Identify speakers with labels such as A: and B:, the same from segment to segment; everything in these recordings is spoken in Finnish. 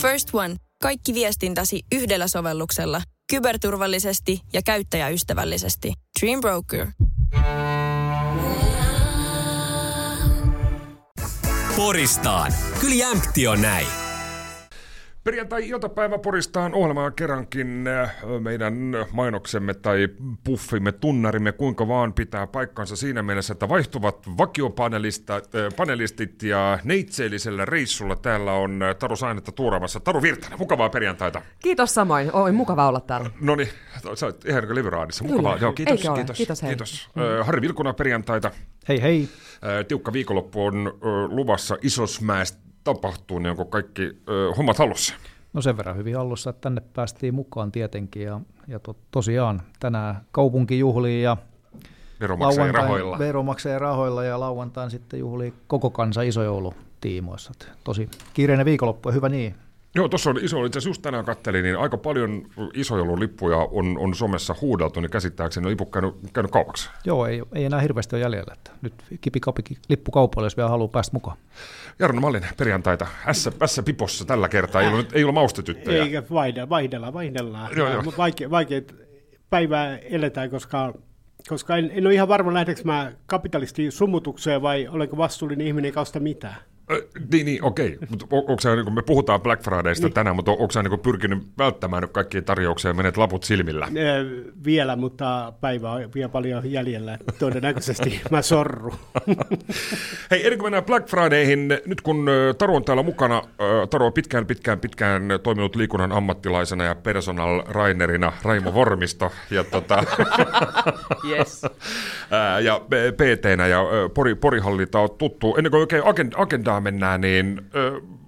A: First One. Kaikki viestintäsi yhdellä sovelluksella. Kyberturvallisesti ja käyttäjäystävällisesti. Dream Broker.
B: Poristaan. Kyllä jämpti on näin.
C: Perjantai-iltapäivä poristaan ohjelmaa kerrankin äh, meidän mainoksemme tai puffimme, tunnarimme, kuinka vaan pitää paikkansa siinä mielessä, että vaihtuvat vakiopanelistit äh, ja neitseellisellä reissulla täällä on äh, Taru Sainetta tuuraamassa. Taru Virtanen, mukavaa perjantaita.
D: Kiitos samoin, oi mukava olla täällä.
C: No niin, sä oot ihan niin Liveraadissa. Mukavaa,
D: Kyllä.
C: joo, kiitos,
D: Eikö ole?
C: kiitos.
D: Kiitos, hei.
C: kiitos. Äh, Harri Vilkuna perjantaita.
E: Hei hei.
C: Tiukka viikonloppu on luvassa Isosmäessä tapahtuu, niin onko kaikki äh, hommat hallussa?
E: No sen verran hyvin hallussa, että tänne päästiin mukaan tietenkin. Ja, ja to, tosiaan tänään kaupunki juhlii ja
C: Veronmaksajien rahoilla.
E: veronmaksajien rahoilla ja lauantain sitten juhlii koko kansa isojoulu tiimoissa. Et Tosi kiireinen viikonloppu ja hyvä niin.
C: Joo, tuossa on iso, itse asiassa just tänään kattelin, niin aika paljon isojoululippuja on, on somessa huudeltu, niin käsittääkseni on liput käynyt, käynyt kaupaksi.
E: Joo, ei, ei enää hirveästi ole jäljellä. Että nyt kipikapi lippu kaupalle, jos vielä haluaa päästä mukaan.
C: Jarno Mallinen, perjantaita, ässä, pipossa tällä kertaa, ei ole, ei ole maustetyttöjä.
F: Eikä vaihda, vaihdellaan, vaihdellaan.
C: Joo, joo.
F: Mutta vaikea, vaikeat päivää eletään, koska, koska en, en ole ihan varma, lähdekö mä kapitalistin sumutukseen vai olenko vastuullinen ihminen eikä osta mitään.
C: Niin, niin, okei. Mutta niin kun me puhutaan Black Fridaysta niin. tänään, mutta on, onko niin pyrkinyt välttämään nyt kaikkia tarjouksia ja menet laput silmillä?
F: Vielä, mutta päivä on vielä paljon jäljellä. Todennäköisesti mä sorru.
C: Hei, ennen kuin mennään Black Fridayhin, nyt kun Taru on täällä mukana, Taru on pitkään, pitkään, pitkään toiminut liikunnan ammattilaisena ja personal rainerina Raimo Vormisto ja, tota,
D: Yes.
C: ja PT-nä ja Pori, Porihallilta on tuttu. Ennen kuin oikein agend- agendaa mennään, niin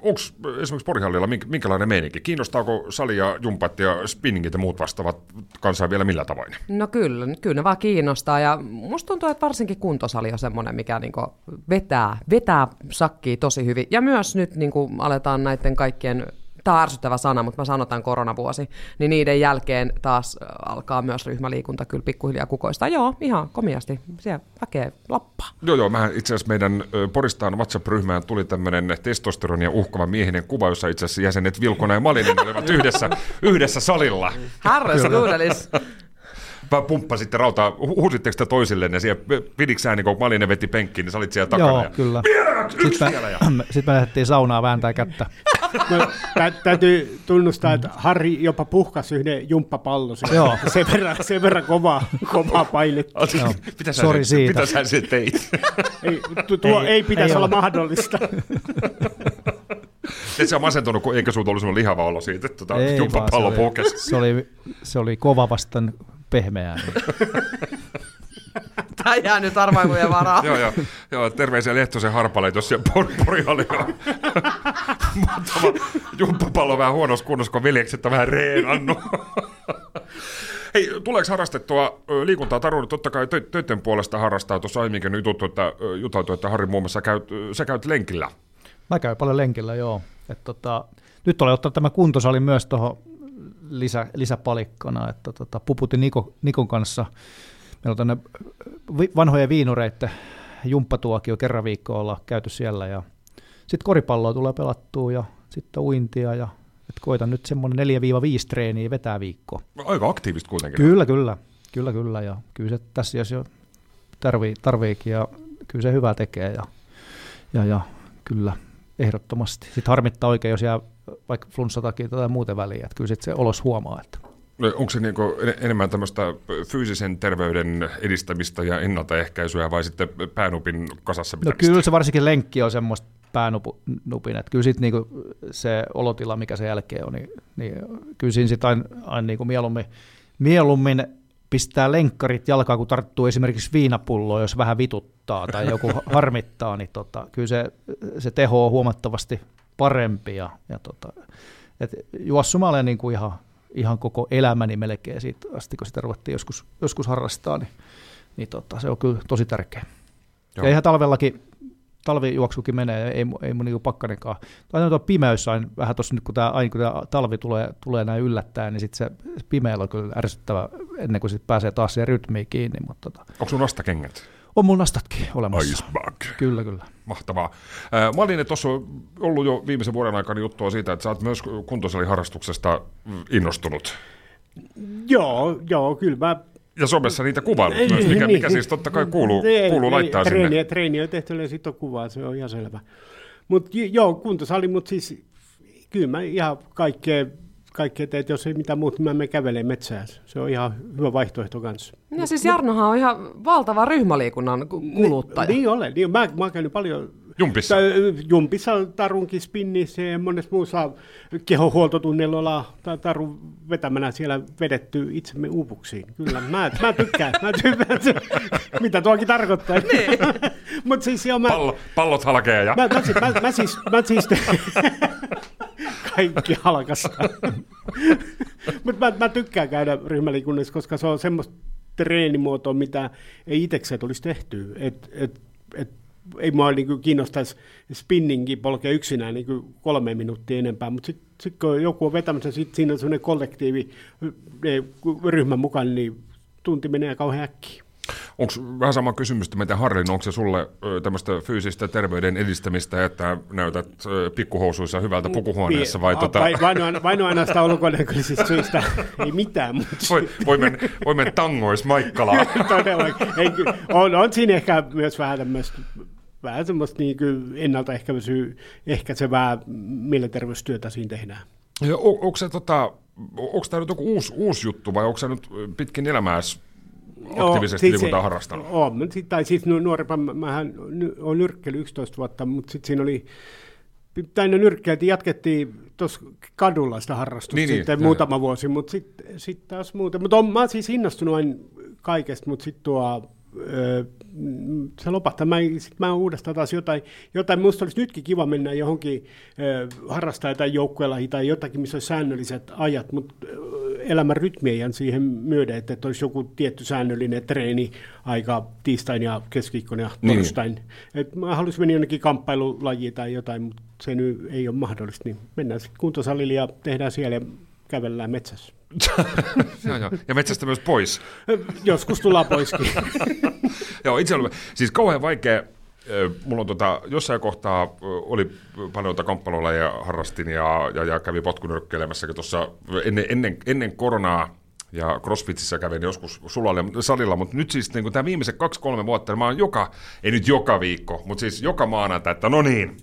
C: onko esimerkiksi Porihallilla mink- minkälainen meininki? Kiinnostaako sali ja jumpat ja spinningit ja muut vastaavat kansaa vielä millä tavoin?
D: No kyllä, kyllä ne vaan kiinnostaa ja musta tuntuu, että varsinkin kuntosali on semmoinen, mikä niinku vetää, vetää sakkia tosi hyvin. Ja myös nyt niinku aletaan näiden kaikkien tämä on ärsyttävä sana, mutta mä sanotaan koronavuosi, niin niiden jälkeen taas alkaa myös ryhmäliikunta kyllä pikkuhiljaa kukoistaa. Joo, ihan komiasti. Siellä väkeä lappaa.
C: Joo, joo. Mähän itse asiassa meidän Poristaan WhatsApp-ryhmään tuli tämmöinen testosteronia uhkava miehinen kuva, jossa itse asiassa jäsenet Vilkona ja Malinen olivat yhdessä, yhdessä salilla.
D: Herres kuudelis.
C: Mä pumppasitte rautaa, hu- huusitteko te toisilleen ja siellä pidikö sä, niin kun Malinen veti penkkiin, niin sä olit siellä takana.
E: Joo,
C: ja,
E: kyllä. Sitten.
C: Ja...
E: me, sit me lähdettiin saunaa vääntää kättä.
F: No, tä, täytyy tunnustaa, että Harri jopa puhkas yhden jumppapallon.
E: Joo.
F: Sen verran, sen verran kovaa, kovaa painetta.
E: Joo.
C: Mitä sä,
E: Sori siitä.
C: Mitä sä sen teit?
F: Ei, tu, tuo ei,
E: Ei-
F: pitäisi
E: ei
F: olla
E: ole.
F: mahdollista.
C: Et sä masentunut, kun eikä sulta ollut semmoinen lihava olo siitä, että tota,
E: Ei
C: jumppapallo
E: vaan, se oli-
C: puhkesi.
E: Se oli, se oli kova vastaan pehmeää.
D: Tämä jää nyt arvailujen varaa.
C: joo, joo, joo, terveisiä Lehtosen harpaleet, jos siellä por- porihallilla on muutama jumppapallo vähän huonossa kunnossa, kun veljekset on vähän reenannut. Hei, tuleeko harrastettua liikuntaa? Taru, totta kai tö- töiden puolesta harrastaa. Tuossa aiemminkin jututtu, että, ö, juteltu, että Harri muun muassa käyt, sä käyt lenkillä.
E: Mä käyn paljon lenkillä, joo. Et tota, nyt olen ottanut tämä kuntosali myös tuohon lisä, lisäpalikkana, että tota, puputin Niko, Nikon kanssa. Meillä on tänne vi- vanhojen viinureiden jumppatuokio kerran viikkoa olla käyty siellä ja sitten koripalloa tulee pelattua ja sitten uintia ja et koitan nyt semmoinen 4-5 treeniä vetää viikkoa.
C: Aika aktiivista kuitenkin.
E: Kyllä, kyllä, kyllä, kyllä ja kyllä se tässä jos jo tarvii, tarviikin ja kyllä se hyvää tekee ja, ja, ja kyllä ehdottomasti. Sitten harmittaa oikein, jos jää vaikka flunssa takia tai muuten väliin, että kyllä sit se olos huomaa, että
C: Onko se en- enemmän tämmöistä fyysisen terveyden edistämistä ja ennaltaehkäisyä vai sitten päänupin kasassa
E: No
C: pitämistä?
E: kyllä se varsinkin lenkki on semmoista päänupin, että kyllä sitten niinku se olotila, mikä sen jälkeen on, niin, niin kyllä siinä sitten aina, aina niinku mieluummin, mieluummin pistää lenkkarit jalkaan, kun tarttuu esimerkiksi viinapulloa, jos vähän vituttaa tai joku harmittaa, niin tota, kyllä se, se teho on huomattavasti parempi. Ja, ja tota, et juossu mä olen niinku ihan, ihan koko elämäni melkein siitä asti, kun sitä ruvettiin joskus, joskus harrastaa, niin, niin tota, se on kyllä tosi tärkeä.
C: Joo.
E: Ja ihan talvellakin, talvijuoksukin menee, ei, ei mun niinku pakkanenkaan. Tai tuo pimeys aina vähän tuossa nyt, kun tämä, aina kun tämä talvi tulee, tulee näin yllättäen, niin sitten se pimeällä on kyllä ärsyttävä ennen kuin sit pääsee taas siihen rytmiin kiinni. Mutta tota,
C: Onko sun vastakengät?
E: On mun nastatkin olemassa.
C: Icebug.
E: Kyllä, kyllä.
C: Mahtavaa. Äh, Mä olin, että tuossa on ollut jo viimeisen vuoden aikana juttua siitä, että sä oot myös kuntosaliharrastuksesta innostunut.
F: Joo, joo, kyllä mä
C: Ja somessa niitä kuvailut myös, mikä, mikä siis totta kai kuuluu, kuuluu laittaa
F: treeni,
C: sinne.
F: Treeni on tehty ja sitten on kuvaa, se on ihan selvä. Mutta joo, kuntosali, mutta siis kyllä mä ihan kaikkea, kaikkea teet, jos ei mitään muuta, mä menen kävelemään metsään. Se on ihan hyvä vaihtoehto kanssa.
D: Ja siis Jarnohan on ihan valtava ryhmäliikunnan ku- kuluttaja.
F: Niin olen. Niin, mä, mä oon käynyt paljon
C: Jumpissa.
F: Jumpissa, tarunkin spinnissä ja monessa muussa kehohuoltotunnilla ollaan ta- tarun vetämänä siellä vedetty itsemme uupuksiin. Kyllä, mä, mä tykkään. Mä tykkään mitä tuokin tarkoittaa. Niin. Mutta siis joo, mä,
C: Pallo, pallot halkee ja...
F: mä, mä, mä, mä, siis, mä siis kaikki halkasta. Mutta mä, mä tykkään käydä ryhmäliikunnassa, koska se on semmoista treenimuotoa, mitä ei itsekseen tulisi tehty. Et, et, et, ei mua niin kiinnostaisi spinningi polkea yksinään niin kolme minuuttia enempää, mutta sitten sit, kun joku on vetämässä, sit siinä on semmoinen kollektiivi ryhmän mukaan, niin tunti menee kauhean äkkiä.
C: Onko vähän sama kysymys, että mitä Harlin, onko se sulle tämmöistä fyysistä terveyden edistämistä, että näytät pikkuhousuissa hyvältä pukuhuoneessa vai tota...
F: vai, vain, aina- vain ainoastaan ulkonäköisistä syistä, ei mitään, mutta
C: Voi, voi, mennä, voi mennä tangois Maikkalaan.
F: Todellakin. On, on siinä ehkä myös vähän tämmöistä vähän semmoista niin ennaltaehkäisyä, ehkäisevää mielenterveystyötä siinä tehdään.
C: On, onko se tota, onko tämä nyt joku uusi, uusi juttu vai onko se nyt pitkin elämääsi aktiivisesti
F: sit
C: liikuntaa
F: se-
C: harrastanut?
F: Sit, tai siis nu- nuorempana, mähän olen nyrkkeily 11 vuotta, mutta sitten siinä oli, täynnä nyrkkeiltiin, jatkettiin tuossa kadulla sitä harrastusta
C: Niin,
F: niin,
C: niin,
F: sitten
C: joo,
F: muutama vuosi, mutta sitten sit taas muuta. Mutta mä oon siis innostunut aina kaikesta, mutta sitten tuo se lopahtaa. Mä, sit mä uudestaan taas jotain, jotain, musta olisi nytkin kiva mennä johonkin harrastaa jotain joukkueella tai jotakin, missä olisi säännölliset ajat, mutta elämän rytmi ei siihen myöden, että, että olisi joku tietty säännöllinen treeni aika tiistain ja keskiviikkona ja
C: Niin.
F: torstain. Et mä haluaisin mennä jonnekin kamppailulajiin tai jotain, mutta se nyt ei ole mahdollista, niin mennään sitten kuntosalille ja tehdään siellä ja kävellään metsässä.
C: Joo, joo. Ja metsästä myös pois.
F: Joskus tullaan poiskin.
C: Joo, itse oli, siis kauhean vaikea, mulla on tota, jossain kohtaa oli paljon tota kamppailuja harrastin ja, ja, ja kävin potkunyrkkeilemässäkin tuossa ennen, ennen, ennen koronaa ja CrossFitissä kävin joskus sulalle salilla, mutta nyt siis niin tämä viimeiset kaksi-kolme vuotta, niin mä oon joka, ei nyt joka viikko, mutta siis joka maanantai, että no niin,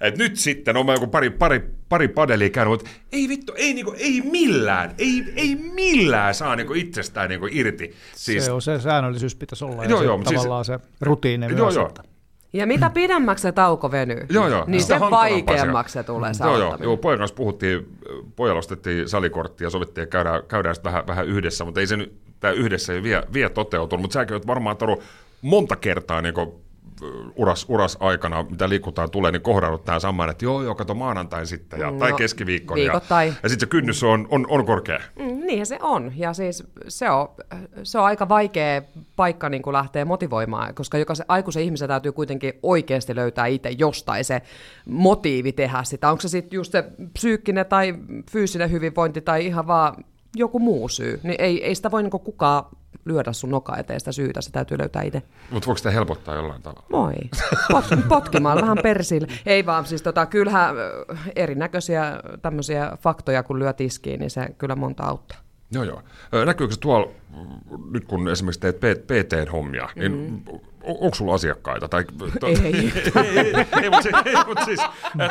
C: et nyt sitten on mä joku pari, pari, pari padelia käynyt, mutta ei vittu, ei, niinku, ei millään, ei, ei millään saa niinku itsestään niinku irti. Siis,
E: Se on se säännöllisyys pitäisi olla ja
C: Joo,
E: se,
C: joo, mutta siis-
E: tavallaan se rutiini
C: Joo,
E: myös.
C: joo.
E: että-
D: Ja mitä pidemmäksi se tauko venyy,
C: Joo, joo.
D: niin
C: hankalampaa
D: vaikeammaksi se tulee se
C: Joo, joo,
D: aloittaminen.
C: joo, pojan kanssa puhuttiin, pojalle ostettiin salikortti ja sovittiin, että käydään, käydään sitten vähän, vähän yhdessä, mutta ei se nyt, tämä yhdessä ei vie, vie toteutunut, mutta säkin olet varmaan Taru monta kertaa niin uras, uras aikana, mitä liikutaan tulee, niin kohdannut tämä saman, että joo, joo, kato maanantain sitten, ja,
D: No,
C: tai keskiviikon, ja,
D: viikoittain.
C: ja sitten se kynnys on, on, on korkea.
D: Mm, niinhän se on. Ja siis se on, se on aika vaikea paikka niin kuin lähteä motivoimaan, koska jokaisen aikuisen ihmisen täytyy kuitenkin oikeasti löytää itse jostain se motiivi tehdä sitä. Onko se sitten just se psyykkinen tai fyysinen hyvinvointi tai ihan vaan joku muu syy. Niin ei, ei sitä voi niin kukaan lyödä sun noka eteen sitä syytä, se täytyy löytää itse.
C: Mutta voiko sitä helpottaa jollain tavalla?
D: Moi. Pot, potkimalla vähän persille. Ei vaan, siis tota, kyllähän ö, erinäköisiä tämmöisiä faktoja, kun lyö tiskiin, niin se kyllä monta auttaa.
C: Joo, joo. Näkyykö se tuolla, mm, nyt kun esimerkiksi teet PT-hommia, niin mm. Onko sulla asiakkaita? Tai, to,
D: Ei.
C: ei, ei, ei, mutta siis, ei, mutta siis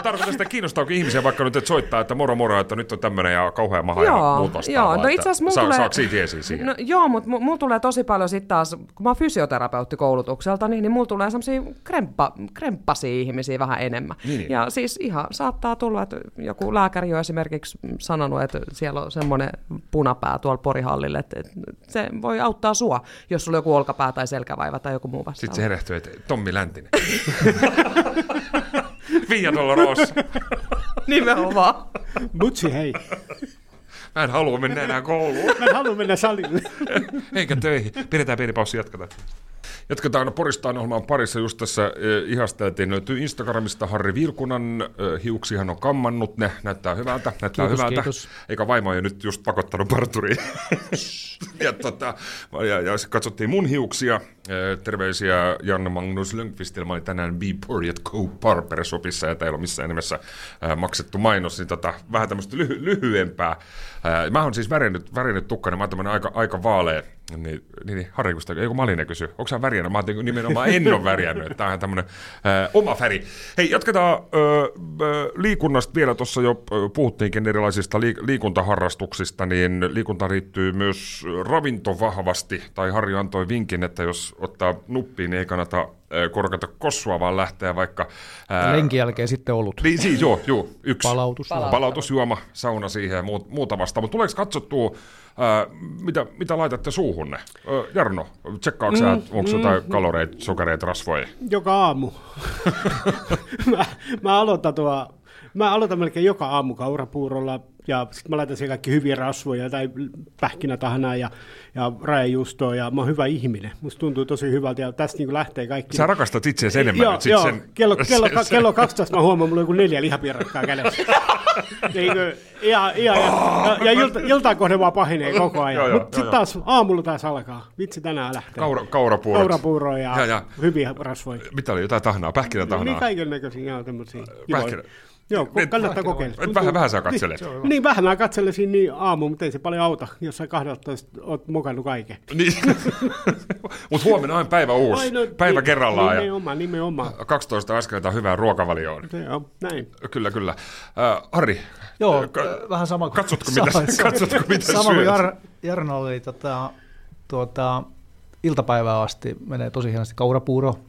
C: tarkoitan sitä, kiinnostaako ihmisiä vaikka nyt, että soittaa, että moro moro, että nyt on tämmöinen ja kauhea maha ja muut vastaavaa.
D: joo. No itse asiassa mulla
C: saa,
D: tulee...
C: Saako siitä jeesiä siihen?
D: No, joo, mutta mulla tulee tosi paljon sitten taas, kun mä oon fysioterapeutti koulutukselta, niin, niin mulla tulee semmoisia kremppa, kremppasia ihmisiä vähän enemmän.
C: Niin, niin.
D: Ja siis ihan saattaa tulla, että joku lääkäri on esimerkiksi sanonut, että siellä on semmoinen punapää tuolla porihallille, että, että se voi auttaa sua, jos sulla on joku olkapää tai selkävaiva tai joku muu vastaava.
C: Sitten se herehtyy, että Tommi Läntinen. Via Dolorosa.
D: Nimenomaan.
F: Mutsi, hei.
C: Mä en halua mennä enää kouluun.
F: Mä en halua mennä salille.
C: Eikä töihin. Pidetään pieni paussi, jatketaan. Jatketaan Poristaan ohjelman parissa. Just tässä eh, ihasteltiin. Löytyy Instagramista Harri Vilkunan. Eh, hiuksihan on kammannut ne. Näyttää hyvältä. Näyttää
E: Kiitos,
C: hyvältä.
E: kiitos.
C: Eikä vaimo jo nyt just pakottanut parturiin. ja, tota, ja, ja katsottiin mun hiuksia. Terveisiä Janne Magnus Lönkvistille. Mä olin tänään Be Purjat Co. Barber Shopissa ja täällä on missään nimessä maksettu mainos. Niin tota, vähän tämmöistä lyhy- lyhyempää. Mä oon siis värinnyt, värinnyt tukkani. Mä oon aika, aika vaalea. Niin, niin, niin Harri Kusta, ei kun Malinen kysy, onko sä värjännyt? Mä ajattelin, nimenomaan en ole värjännyt, tämä on tämmöinen oma väri. Hei, jatketaan äh, liikunnasta vielä, tuossa jo puhuttiinkin erilaisista liik- liikuntaharrastuksista, niin liikunta liittyy myös ravinto vahvasti, tai Harri antoi vinkin, että jos ottaa nuppiin, niin ei kannata korkata kossua, vaan lähteä vaikka... Äh,
E: Lenkin jälkeen sitten olut.
C: niin, siis, joo, joo, yksi.
E: Palautus.
C: Palautusjuoma, sauna siihen ja muut, muuta vastaan. Mutta tuleeko katsottua, ää, mitä, mitä laitatte suuhunne? Ää, Jarno, tsekkaatko mm, sä, onko mm, jotain kaloreita, sokereita, rasvoja?
F: Joka aamu. mä, mä, aloitan tuo, mä aloitan melkein joka aamu kaurapuurolla ja sitten mä laitan siihen kaikki hyviä rasvoja tai pähkinätahnaa ja, ja raejuustoa ja mä oon hyvä ihminen. Musta tuntuu tosi hyvältä ja tästä niin lähtee kaikki.
C: Sä rakastat itseäsi enemmän
F: joo,
C: nyt
F: joo.
C: sen...
F: Kello, kello,
C: sen- sen-
F: kello 12 mä huomaan, mulla on joku neljä lihapiirakkaa kädessä. Eikö, ja, ja, ja, ja, ja ilta, iltaa kohden vaan pahenee koko ajan. Mutta sitten taas aamulla taas alkaa. Vitsi tänään lähtee.
C: Kaura, kaurapuurot.
F: Kaurapuuroa ja,
C: Ja, ja.
F: hyviä rasvoja.
C: Mitä oli, jotain tahnaa, pähkinätahnaa?
F: Niin kaiken näköisiä tämmöisiä.
C: Pähkinä.
F: Joo,
C: Et-
F: kannattaa kokeilla.
C: et vähän- vähän sä katselet.
F: Niin, niin, vähän mä katselesin niin aamu, mutta ei se paljon auta, jos sä 12 oot mokannut kaiken.
C: Niin. Mutta huomenna on päivä uusi,
F: Ai, no,
C: päivä
F: niin,
C: kerrallaan ja
F: Nimenomaan, nimenomaan.
C: 12 askelta hyvää ruokavalioon.
F: Se on, näin.
C: Kyllä, kyllä. Äh, Harri,
E: Joo,
C: ka-
E: äh, vähän sama kuin...
C: katsotko mitä, katsotko mitä
E: Sama kuin? Jar, Jarno oli tota, tuota, iltapäivää asti, menee tosi hienosti kaurapuuro.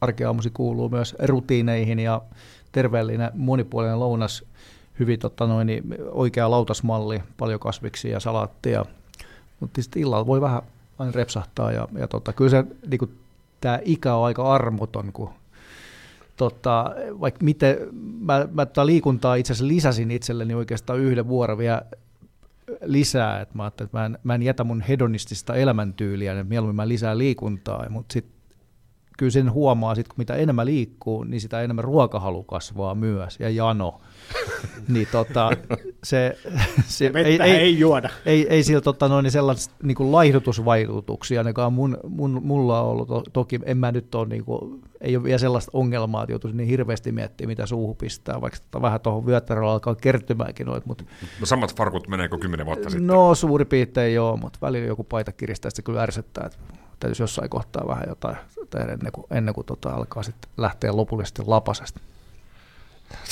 E: Arkeaamusi kuuluu myös rutiineihin ja terveellinen monipuolinen lounas, hyvin tota, noin, niin oikea lautasmalli, paljon kasviksia ja salaattia. Mutta sitten illalla voi vähän aina repsahtaa ja, ja tota, kyllä se niin tämä ikä on aika armoton, kun tota, vaikka miten, mä, mä tota liikuntaa itse asiassa lisäsin itselleni oikeastaan yhden vuoron vielä lisää, että mä ajattelin, että mä en, mä en jätä mun hedonistista elämäntyyliä, että mieluummin mä lisään liikuntaa, mutta sitten kyllä sen huomaa, sit, kun mitä enemmän liikkuu, niin sitä enemmän ruokahalu kasvaa myös, ja jano. niin tota, se, se
F: Vettä ei, ei juoda.
E: ei, ei sillä tota, noin, niin sellaista niin kuin laihdutusvaikutuksia ainakaan mun, mun, mulla on ollut. To, toki en mä nyt ole, niin kuin, ei ole vielä sellaista ongelmaa, että joutuisi niin hirveästi miettimään, mitä suuhun pistää, vaikka tota, vähän tuohon vyötäröllä alkaa kertymäänkin noit, mutta
C: No samat farkut menee kuin kymmenen vuotta sitten.
E: no suuri piirtein joo, mutta välillä joku paita kiristää, sitten kyllä ärsyttää, että täytyisi jossain kohtaa vähän jotain tehdä ennen kuin, ennen kuin tota, alkaa sitten lähteä lopullisesti lapasesta.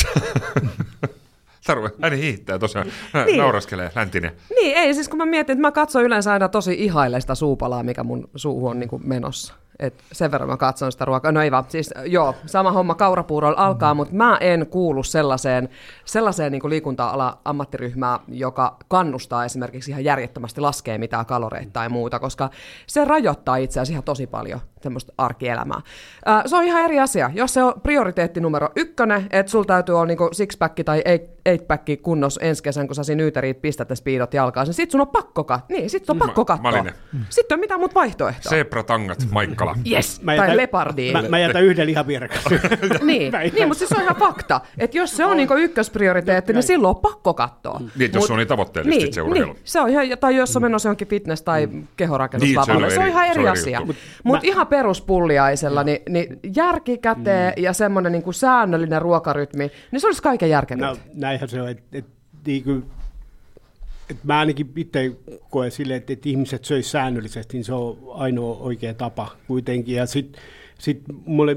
C: Tarve, hän hiihtää tosiaan, hän
D: Niin.
C: nauraskelee, läntinen.
D: Niin, ei siis kun mä mietin, että mä katson yleensä aina tosi ihaileista suupalaa, mikä mun suuhun on niin kuin menossa. Et sen verran mä katson sitä ruokaa. No ei vaan, siis joo, sama homma kaurapuurolla alkaa, mutta mä en kuulu sellaiseen, sellaiseen niin liikunta-ala ammattiryhmään, joka kannustaa esimerkiksi ihan järjettömästi laskea mitään kaloreita tai muuta, koska se rajoittaa itse asiassa ihan tosi paljon tämmöistä arkielämää. Ää, se on ihan eri asia. Jos se on prioriteetti numero ykkönen, että sulla täytyy olla niinku six-pack tai eight-pack kunnossa ensi kesän, kun sä siinä yyteriit pistät ne speedot jalkaan, niin sit sun on pakko, kat- niin, sit on pakko
C: Ma-
D: katsoa.
C: Malinen.
D: Sitten on mitään muuta vaihtoehtoa.
C: Sepratangat, Maikkala.
D: Yes,
F: Mä
D: tai
F: jätän-
D: lepardi.
F: Mä, mä jätän yhden lihapiirakan.
D: niin, niin mutta siis se on ihan fakta, että jos se on niinku ykkösprioriteetti, niin silloin on pakko katsoa.
C: Niin, jos se on niin tavoitteellisesti
D: niin,
C: se urheilu.
D: Niin, se on ihan, tai jos on menossa johonkin fitness- tai kehorakennuslavalle,
C: Niin, se
D: se,
C: on
D: ihan
C: eri-
D: eri,
C: se on eri
D: asia. Mutta mut ihan peruspulliaisella, niin, niin järki käteen ja semmoinen niinku säännöllinen ruokarytmi, niin se olisi kaiken järkevintä.
F: No, näinhän se on, että et, niinku, et mä ainakin itse koen silleen, että et ihmiset söis säännöllisesti, niin se on ainoa oikea tapa kuitenkin. Ja sitten sit mulle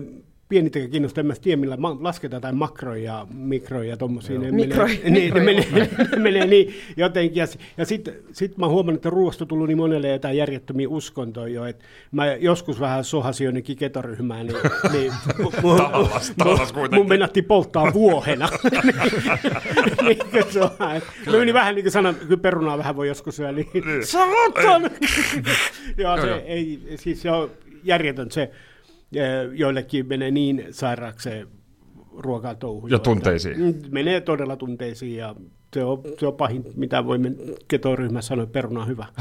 F: pienitäkään kiinnostaa, en mä tiedä, millä ma- lasketaan jotain makroja ja mikroja ja tommosia. Ne
D: Mikroja,
F: menee, niin, ne, menee, ne menee niin jotenkin. Ja, ja sitten sit mä huomannut, että ruoasta on tullut niin monelle jotain järjettömiä uskontoja jo, että mä joskus vähän sohasin jonnekin ketoryhmään, niin, niin mun,
C: Tahallas, tahallas
F: mun, mun mennattiin polttaa vuohena. niin, kuin se on. Mä menin vähän niin kuin sanan, kyllä perunaa vähän voi joskus syödä, niin saatan! Joo, se ei, siis se on järjetön se, joillekin menee niin sairaaksi se ruokatouhu.
C: Ja tunteisiin.
F: Mm, Menee todella tunteisiin ja se on, se on pahin, mitä voimme ketoryhmässä sanoa, peruna on hyvä.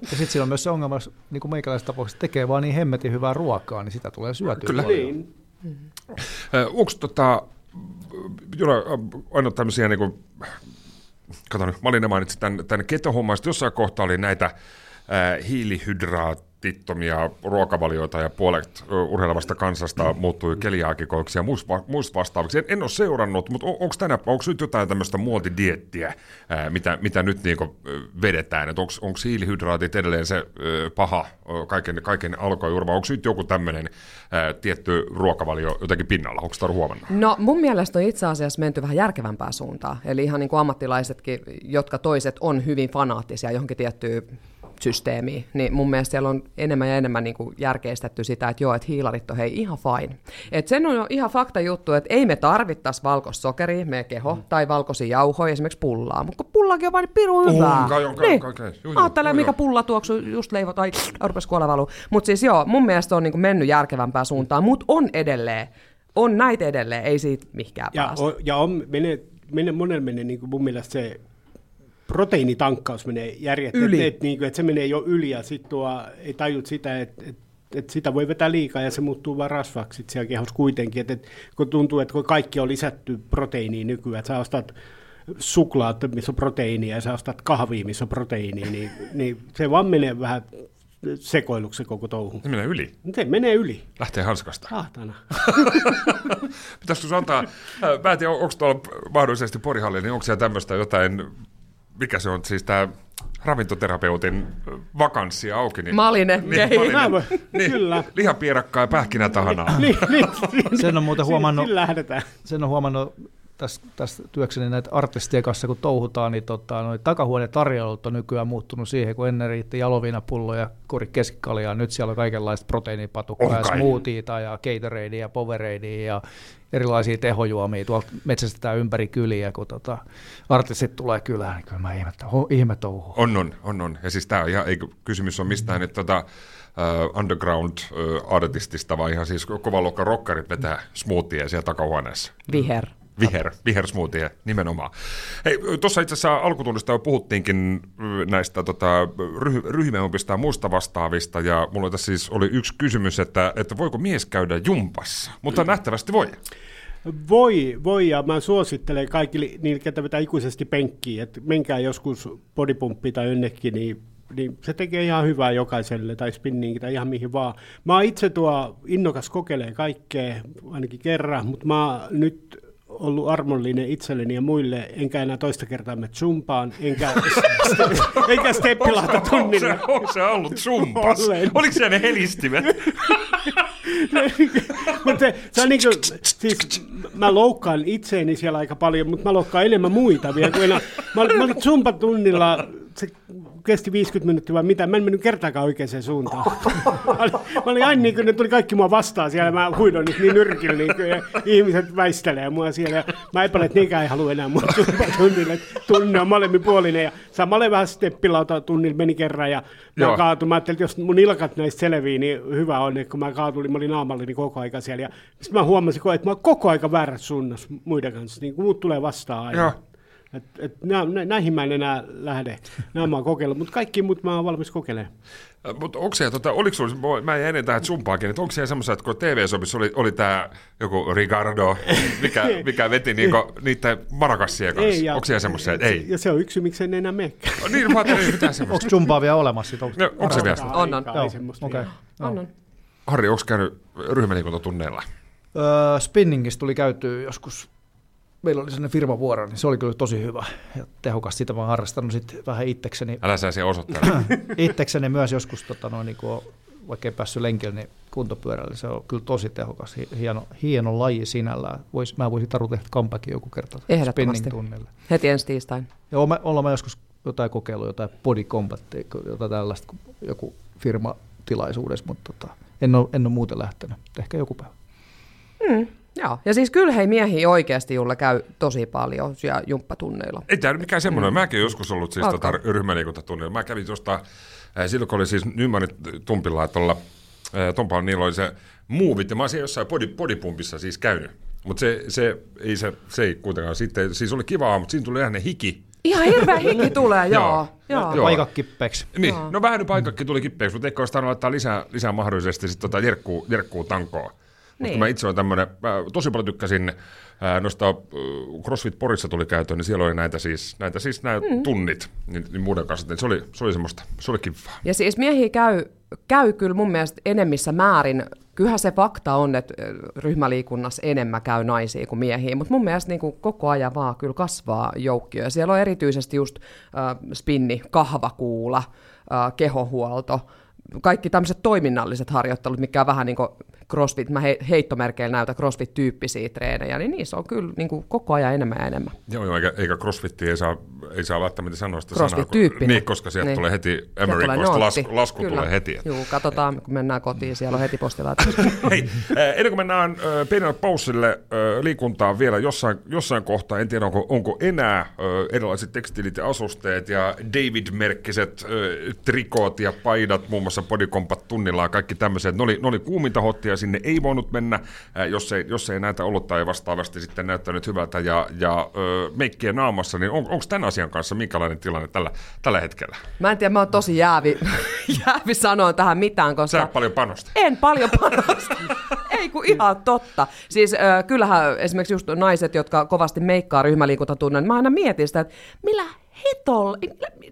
E: Ja sitten siinä on myös se ongelma, jos niin kuin meikäläisessä tapauksessa tekee vaan niin hemmetin hyvää ruokaa, niin sitä tulee syötyä
C: Kyllä.
E: paljon.
F: Niin.
C: Onko tota, Jura, aina tämmöisiä niin kuin, kato nyt, Malina mainitsi tämän, tämän ketohomman, sitten jossain kohtaa oli näitä äh, hiilihydraatittomia ruokavalioita ja puolet ö, urheilevasta kansasta muuttui keliaakikoiksi ja muista va- muista vastaaviksi. En, en ole seurannut, mutta on, onko tänä onko nyt jotain tämmöistä muotidiettiä, ää, mitä, mitä nyt niinku, vedetään? Onko hiilihydraatit edelleen se paha kaiken, kaiken alkojuuri, vai onko nyt joku tämmöinen tietty ruokavalio jotenkin pinnalla? Onko sitä huomannut?
D: No mun mielestä on itse asiassa menty vähän järkevämpää suuntaan. Eli ihan niin kuin ammattilaisetkin, jotka toiset on hyvin fanaattisia johonkin tiettyyn systeemiin, niin mun mielestä siellä on enemmän ja enemmän niin kuin järkeistetty sitä, että joo, että hiilarit on hei ihan fine. Et sen on jo ihan fakta juttu, että ei me tarvittaisi valkosokeria, meidän keho, mm. tai valkoisia jauhoja, esimerkiksi pullaa, mutta kun pullakin on vain piru hyvää.
C: kai kai-
D: niin.
C: kai- kai. Juu,
D: mikä pulla tuoksu, just leivot, ai, rupes kuolla valuu. Mutta siis joo, mun mielestä on niin kuin mennyt järkevämpää suuntaan, mutta on edelleen, on näitä edelleen, ei siitä mihinkään
F: Ja,
D: pääse.
F: on, ja on, menee, menee, monella menee niin kuin mun mielestä se proteiinitankkaus menee järjettä,
D: Yli.
F: että et, niin et se menee jo yli ja sitten tuo, ei tajut sitä, että et, et sitä voi vetää liikaa ja se muuttuu vaan rasvaksi sit siellä kehossa kuitenkin. Et, et, kun tuntuu, että kun kaikki on lisätty proteiiniä nykyään, että sä ostat suklaat, missä on proteiinia, ja sä ostat kahvia, missä on proteiinia, niin, niin se vaan menee vähän sekoiluksi se koko touhu.
C: Se menee yli.
F: Se menee yli.
C: Lähtee hanskasta.
F: Saatana.
C: Pitäisikö antaa, äh, mä en tiedä, onko tuolla mahdollisesti Porihalli, niin onko siellä tämmöistä jotain, mikä se on, siis tämä ravintoterapeutin vakanssi auki. Niin,
D: Malinen,
C: niin,
D: kehi.
F: Mä voin-
C: niin,
F: kyllä.
C: Lihapierakkaa ja pähkinätahanaa.
F: niin, niin,
E: Sen on muuten huomannut,
F: Sillä lähdetään.
E: sen on huomannut tässä, tässä työkseni näitä artistien kanssa, kun touhutaan, niin tota, noi takahuonetarjoulut on nykyään muuttunut siihen, kun ennen riitti jaloviinapulloja ja kori keskikaljaa. Nyt siellä on kaikenlaista proteiinipatukkaa ja
C: kai.
E: smoothieta ja Gatoradea ja Poweradea ja erilaisia tehojuomia. Tuolta metsästetään ympäri kyliä, kun tota, artistit tulee kylään, niin kyllä mä ihmettä, ho, ihme touhu.
C: On, on, on, on. Ja siis tämä on ihan, ei kysymys on mistään, että tota, uh, underground uh, artistista, vaan ihan siis kovan luokkan rockarit vetää smoothieja siellä takahuoneessa.
D: Viher.
C: Viher, viher smoothie, nimenomaan. Hei, tuossa itse asiassa alkutunnista jo puhuttiinkin ö, näistä tota, ryh, ryhmäopista ja muista vastaavista, ja mulla tässä siis oli yksi kysymys, että, että voiko mies käydä jumpassa, mutta nähtävästi voi.
F: Voi, voi, ja mä suosittelen kaikille niille, ketä vetää ikuisesti penkkiä, että menkää joskus bodypumppiin tai jonnekin, niin, niin se tekee ihan hyvää jokaiselle, tai spinningi tai ihan mihin vaan. Mä oon itse tuo innokas kokeilee kaikkea, ainakin kerran, mutta mä nyt ollut armollinen itselleni ja muille, enkä enää toista kertaa mene zumpaan, enkä, enkä steppilahta
C: Onko se,
F: tunnille.
C: onko se ollut sumpas?
F: Olen.
C: Oliko siellä ne helistimet?
F: mutta se, se on niin kuin, siis mä loukkaan itseäni siellä aika paljon, mutta mä loukkaan enemmän muita vielä kuin enää. Mä, mä olin zumpatunnilla, se kesti 50 minuuttia vai mitä, mä en mennyt kertaakaan oikeaan suuntaan. Mä olin, mä olin aina niin kuin, ne tuli kaikki mua vastaan siellä, mä huidon niitä niin nyrkillä niin kuin, ja ihmiset väistelee mua siellä. Ja mä epäilen, että nekään ei halua enää mua että Tunne on molemminpuolinen ja samalla vähän steppilauta tunnilla meni kerran ja mä
C: Joo.
F: kaatuin. Mä ajattelin, että jos mun ilkat näistä selvii, niin hyvä on, että kun mä kaatuin, mä olin naamallini koko aika siellä. Ja sitten mä huomasin, että mä oon koko aika väärässä suunnassa muiden kanssa, niin kuin muut tulee vastaan aina.
C: Joo.
F: Et, et nä, nä, näihin mä en enää lähde. Nämä mä oon kokeillut, mutta kaikki muut mä oon valmis kokeilemaan.
C: Mutta onko siellä, tota, oliko sulla, mä jäin ennen tähän zumpaakin, että onko siellä semmoisia, että kun TV-sopissa oli, oli tämä joku Ricardo, mikä, mikä veti niinku, niiden marakassien kanssa,
F: ja-
C: onko siellä semmoisia, että ei?
F: Ja se on yksi miksi en enää mene.
C: Niin, mä ajattelin, ei mitään semmoista.
E: Onko jumpaa vielä olemassa? Onko,
C: No, onko se vielä?
D: On, on.
F: Semmoista
E: Okei.
F: vielä.
D: On, on.
C: Harri, onko käynyt ryhmäliikuntatunneilla?
E: Öö, spinningistä tuli käytyä joskus, meillä oli sellainen firmavuoro, niin se oli kyllä tosi hyvä ja tehokas. Sitä mä oon harrastanut sitten vähän itsekseni,
C: Älä sä siellä osoittaa.
E: itsekseni myös joskus, tota, noin, niin kuin, vaikka ei päässyt lenkille, niin kuntopyörällä se on kyllä tosi tehokas, hi- hieno, hieno laji sinällään. Vois, mä voisin taru tehdä comebackin joku kerta
D: Ehdottomasti.
E: spinning-tunnille.
D: Heti ensi tiistain.
E: Ja olemme, ollaan me joskus jotain kokeillut, jotain body combatia, jotain tällaista, kun joku firma tilaisuudessa, mutta tota, en, ole, en ole muuten lähtenyt. Ehkä joku päivä.
D: Joo, ja siis kyllä hei miehiä oikeasti, Julle käy tosi paljon siellä jumppatunneilla.
C: Ei tämä mikään semmoinen. Mäkin olen joskus ollut siis tota, ryhmäliikuntatunnilla. Mä kävin tuosta, äh, silloin kun oli siis Nymanin Tumpilla, tuolla äh, Tompalla niillä oli se muuvit, ja mä siellä jossain body, bodypumpissa siis käynyt. Mutta se, se, ei se, se ei kuitenkaan sitten, siis oli kivaa, mutta siinä tuli ihan ne hiki.
D: Ihan hirveä hiki tulee, joo.
C: Joo.
D: joo.
C: Joo.
E: Paikat kippeeksi.
C: Niin, no vähän nyt paikkakin tuli kippeeksi, mutta eikö olisi laittaa lisää, lisää mahdollisesti sit tota jerkkuu, jerkkuu tankoa. Niin.
D: Niin.
C: Mä itse olen tämmöinen, mä tosi paljon tykkäsin ää, noista, CrossFit Porissa tuli käyttöön, niin siellä oli näitä siis, näitä siis nämä mm. tunnit niin, niin muiden kanssa, niin se oli, se oli semmoista, se oli kivaa.
D: Ja siis miehiä käy, käy kyllä mun mielestä enemmissä määrin. Kyllähän se fakta on, että ryhmäliikunnassa enemmän käy naisia kuin miehiä, mutta mun mielestä niin kuin koko ajan vaan kyllä kasvaa joukkio. Ja siellä on erityisesti just äh, spinni, kahvakuula, äh, kehohuolto, kaikki tämmöiset toiminnalliset harjoittelut, mikä on vähän niin kuin crossfit, mä he, heittomerkeillä näytän crossfit-tyyppisiä treenejä, niin niissä on kyllä niin kuin koko ajan enemmän ja enemmän.
C: Joo, joo eikä, eikä crossfitti ei saa, ei saa välttämättä sanoa sitä
D: Crossfit-tyyppinen.
C: sanaa. Niin, koska sieltä
D: Niin.
C: tulee heti Amerikoista, lasku, lasku
D: Kyllä.
C: tulee heti.
D: Joo, katsotaan, kun mennään kotiin, siellä on heti postilaitos.
C: Hei, äh, ennen kuin mennään äh, pienelle paussille äh, liikuntaan vielä jossain, jossain kohtaa, en tiedä onko, onko enää äh, erilaiset tekstiilit ja asusteet ja David-merkkiset äh, trikoot ja paidat, muun muassa bodycompat tunnilla ja kaikki tämmöiset. Ne oli, ne oli kuuminta hottia, sinne ei voinut mennä, jos, ei, jos ei näitä ollut tai vastaavasti sitten näyttänyt hyvältä ja, ja äh, meikkiä naamassa, niin on, onko tämän asian kanssa minkälainen tilanne tällä, tällä hetkellä?
D: Mä en tiedä, mä oon tosi jäävi, jäävi sanoa tähän mitään,
C: Sä
D: koska
C: et paljon panosta.
D: en paljon panosta. Ei kun ihan totta. Siis äh, kyllähän esimerkiksi just naiset, jotka kovasti meikkaa ryhmäliikuntatunnen, mä aina mietin sitä, että millä hitolla,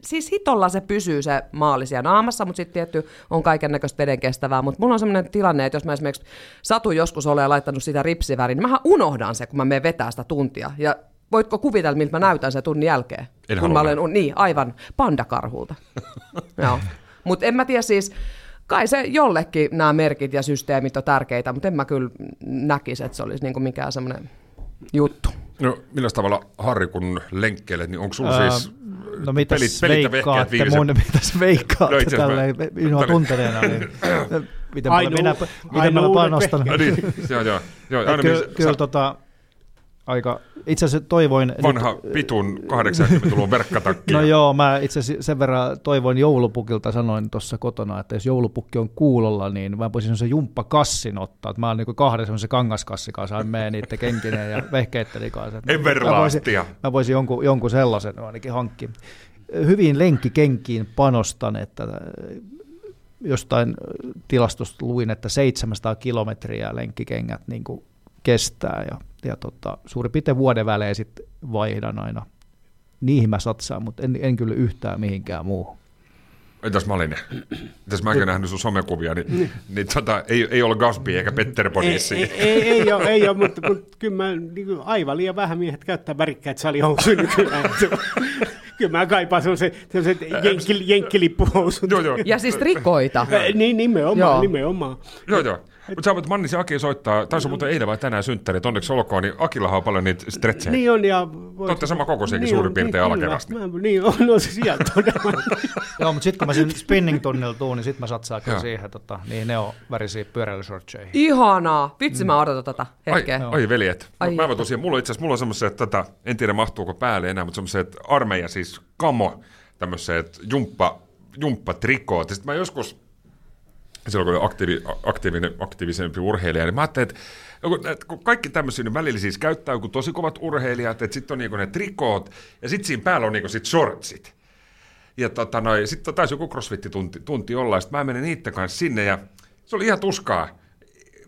D: siis hitolla se pysyy se maali siellä naamassa, mutta sitten tietty on kaiken näköistä veden kestävää, mutta mulla on sellainen tilanne, että jos mä esimerkiksi satun joskus olemaan laittanut sitä ripsiväriin, niin mähän unohdan se, kun mä menen vetää sitä tuntia. Ja voitko kuvitella, miltä mä näytän sen tunnin jälkeen?
C: En
D: kun mä olen, niin, aivan pandakarhulta. Joo. Mutta en mä tiedä siis, kai se jollekin nämä merkit ja systeemit on tärkeitä, mutta en mä kyllä näkisi, että se olisi niinku mikään semmoinen juttu.
C: No, millä tavalla Harri, kun lenkkeilet, niin onko sulla
E: Ää,
C: siis
E: No mitäs
C: pelit, pelit
E: veikkaatte
C: viimeisen...
E: mun, mitäs veikkaatte
C: No
E: tälleen minua tunteneena, niin miten paljon minä, miten panostan.
C: No niin, joo, joo. joo aina
E: kyllä, kyllä
C: sä-
E: tota, aika, itse asiassa toivoin...
C: vanha pitun 80-luvun verkkatakki.
E: No joo, mä itse asiassa sen verran toivoin joulupukilta, sanoin tuossa kotona, että jos joulupukki on kuulolla, niin mä voisin semmoisen jumppakassin ottaa. Että mä oon niinku kahden semmoisen kangaskassin kanssa, menen niiden kenkineen ja vehkeitteni kanssa. Että Mä mä voisin jonkun, jonkun sellaisen ainakin hankkia. Hyvin lenkkikenkiin panostan, että äh, jostain tilastosta luin, että 700 kilometriä lenkkikengät niin kestää ja, ja tota, suurin piirtein vuoden välein sitten vaihdan aina. Niihin mä satsaan, mutta en, en kyllä yhtään mihinkään muuhun.
C: Entäs Malinen? Entäs mäkin olen nähnyt sun somekuvia, niin, niin tota, ei, ei ole Gasby eikä Petter
F: Ei,
C: Bonissi.
F: ei, ei, ei, ole, ei ole, mutta, mutta kyllä mä, niin kuin, aivan liian vähän miehet käyttää värikkäitä salihousuja nykyään. Kyllä mä kaipaan sellaiset, sellaiset jenkki, jenkkilippuhousut.
C: Joo, joo.
D: Ja siis trikoita.
F: Niin, nimenomaan,
D: Joo.
F: nimenomaan.
C: Joo, joo. Mutta sä voit Mannisi Aki soittaa, taisi on muuten eilen vai tänään synttärit, onneksi olkoon, niin Akillahan on paljon niitä stretchejä.
F: Niin on, ja...
C: Te olette sama kokoisiakin suurin
F: on,
C: piirtein
F: niin,
C: alakerrasta.
F: Mä, niin on, no se sieltä todella.
E: Joo, mutta sitten kun mä sen spinning-tunnilla tuun, niin sitten mä satsaan kyllä siihen tota, niin neovärisiin pyöräilyshortseihin.
D: Ihanaa. Vitsi, mä odotan tätä
C: Ai,
D: hetkeä.
C: ai veljet.
D: Ai
C: Ai mä
D: että.
C: tosiaan, mulla itse asiassa, mulla on semmoiset, tota, en tiedä mahtuuko päälle enää, mutta semmoiset armeija, siis kamo, tämmöiset jumppa, jumppatrikoot. Ja sitten mä joskus, silloin kun olin aktiivi, aktiivinen, aktiivisempi urheilija, niin mä ajattelin, että kun kaikki tämmöisiä niin välillä siis käyttää joku tosi kovat urheilijat, että sitten on niinku ne trikoot, ja sitten siinä päällä on niinku sit shortsit. Ja tota sitten taisi joku crossfit-tunti tunti olla, sitten mä menen niiden kanssa sinne, ja se oli ihan tuskaa.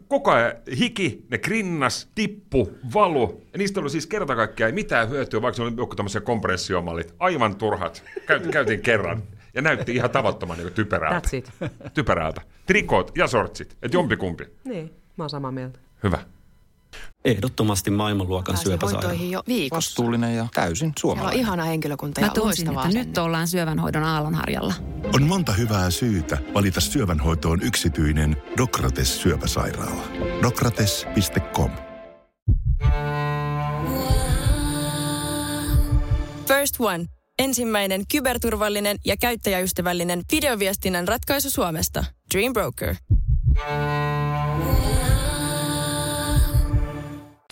C: Koko ajan hiki, ne grinnas, tippu, valu, ja niistä oli siis kerta kaikkiaan ei mitään hyötyä, vaikka se oli joku tämmöisiä kompressiomallit. Aivan turhat. Käyt, käytiin kerran. Ja näytti ihan tavattoman niin typerältä.
D: That's it.
C: Typerältä. Trikot ja sortsit. Et jompikumpi.
D: Niin, mä oon samaa mieltä.
C: Hyvä.
G: Ehdottomasti maailmanluokan syöpäsairaala.
H: hoitoihin jo viikossa.
I: Vastuullinen ja täysin
H: Siellä on
I: suomalainen.
H: ihana henkilökunta
J: Mä
H: ja loistava
J: että
H: asenne.
J: nyt ollaan syövänhoidon aallonharjalla.
K: On monta hyvää syytä valita syövänhoitoon yksityinen Dokrates syöpäsairaala. Dokrates.com
A: First One. Ensimmäinen kyberturvallinen ja käyttäjäystävällinen videoviestinnän ratkaisu Suomesta. Dream Broker.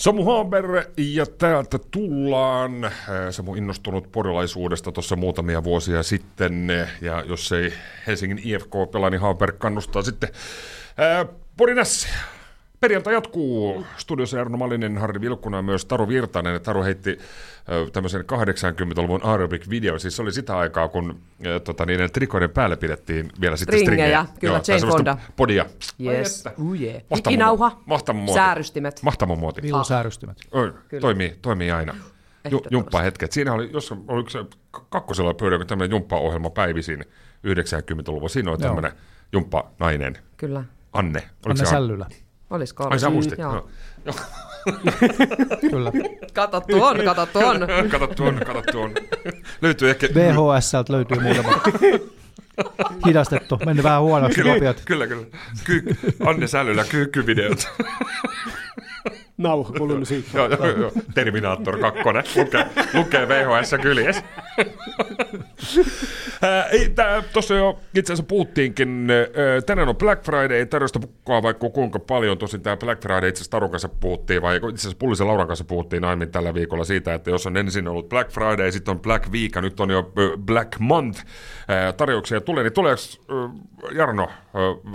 C: Samu Haber, ja täältä tullaan. Äh, Samu innostunut porilaisuudesta tuossa muutamia vuosia sitten, äh, ja jos ei Helsingin IFK pelaa, niin Haber kannustaa sitten äh, Porin. Perjantai jatkuu. Studiossa Jarno Malinen, Harri Vilkkunen ja myös Taru Virtanen. Taru heitti tämmöisen 80-luvun aerobic-video. Siis se oli sitä aikaa, kun tota, niiden trikoiden päälle pidettiin vielä sitten
D: Stringejä,
C: stringejä.
D: kyllä,
C: tai
D: Jane Fonda.
C: Podia.
D: Yes. Uh, yeah.
C: Mahtava
D: Ikinauha,
C: muoti.
D: säärystimet.
C: Mahtava muoti.
E: Villusäärystimet.
C: Oi, toimii, toimii aina. Ju,
D: Ehdottomasti.
C: jumppahetket. Siinä oli, jos oliko se kakkosella pyörä, tämmöinen jumppaohjelma päivisin 90-luvulla. Siinä oli
E: Joo.
C: tämmöinen jumppa-nainen,
D: Kyllä.
C: Anne. Oliko
E: Anne
C: se Anne?
E: Sällylä.
D: Olisiko
C: Ai sä muistit?
D: Joo.
C: No.
E: Kyllä.
D: Kato tuon, kato tuon.
C: kato tuon, kato tuon. Löytyy ehkä...
E: VHSltä löytyy muutama hidastettu, mennyt vähän huonoksi
C: Kyllä,
E: kopiot.
C: kyllä, kyllä. Ky- Anne Sälylä, kyykkyvideot.
F: Nauha kulunut siitä.
C: joo, joo, joo. Terminaattor 2, lukee, lukee VHS kyljessä. Tuossa jo itse asiassa puhuttiinkin, ää, tänään on Black Friday, tarjosta pukkaa vaikka kuinka paljon, tosin tämä Black Friday itse asiassa Tarun kanssa puhuttiin, vai itse asiassa Pullisen Lauran kanssa puhuttiin aiemmin tällä viikolla siitä, että jos on ensin ollut Black Friday, sitten on Black Week nyt on jo Black Month, tarjouksia tulee, niin tuleeko, Jarno,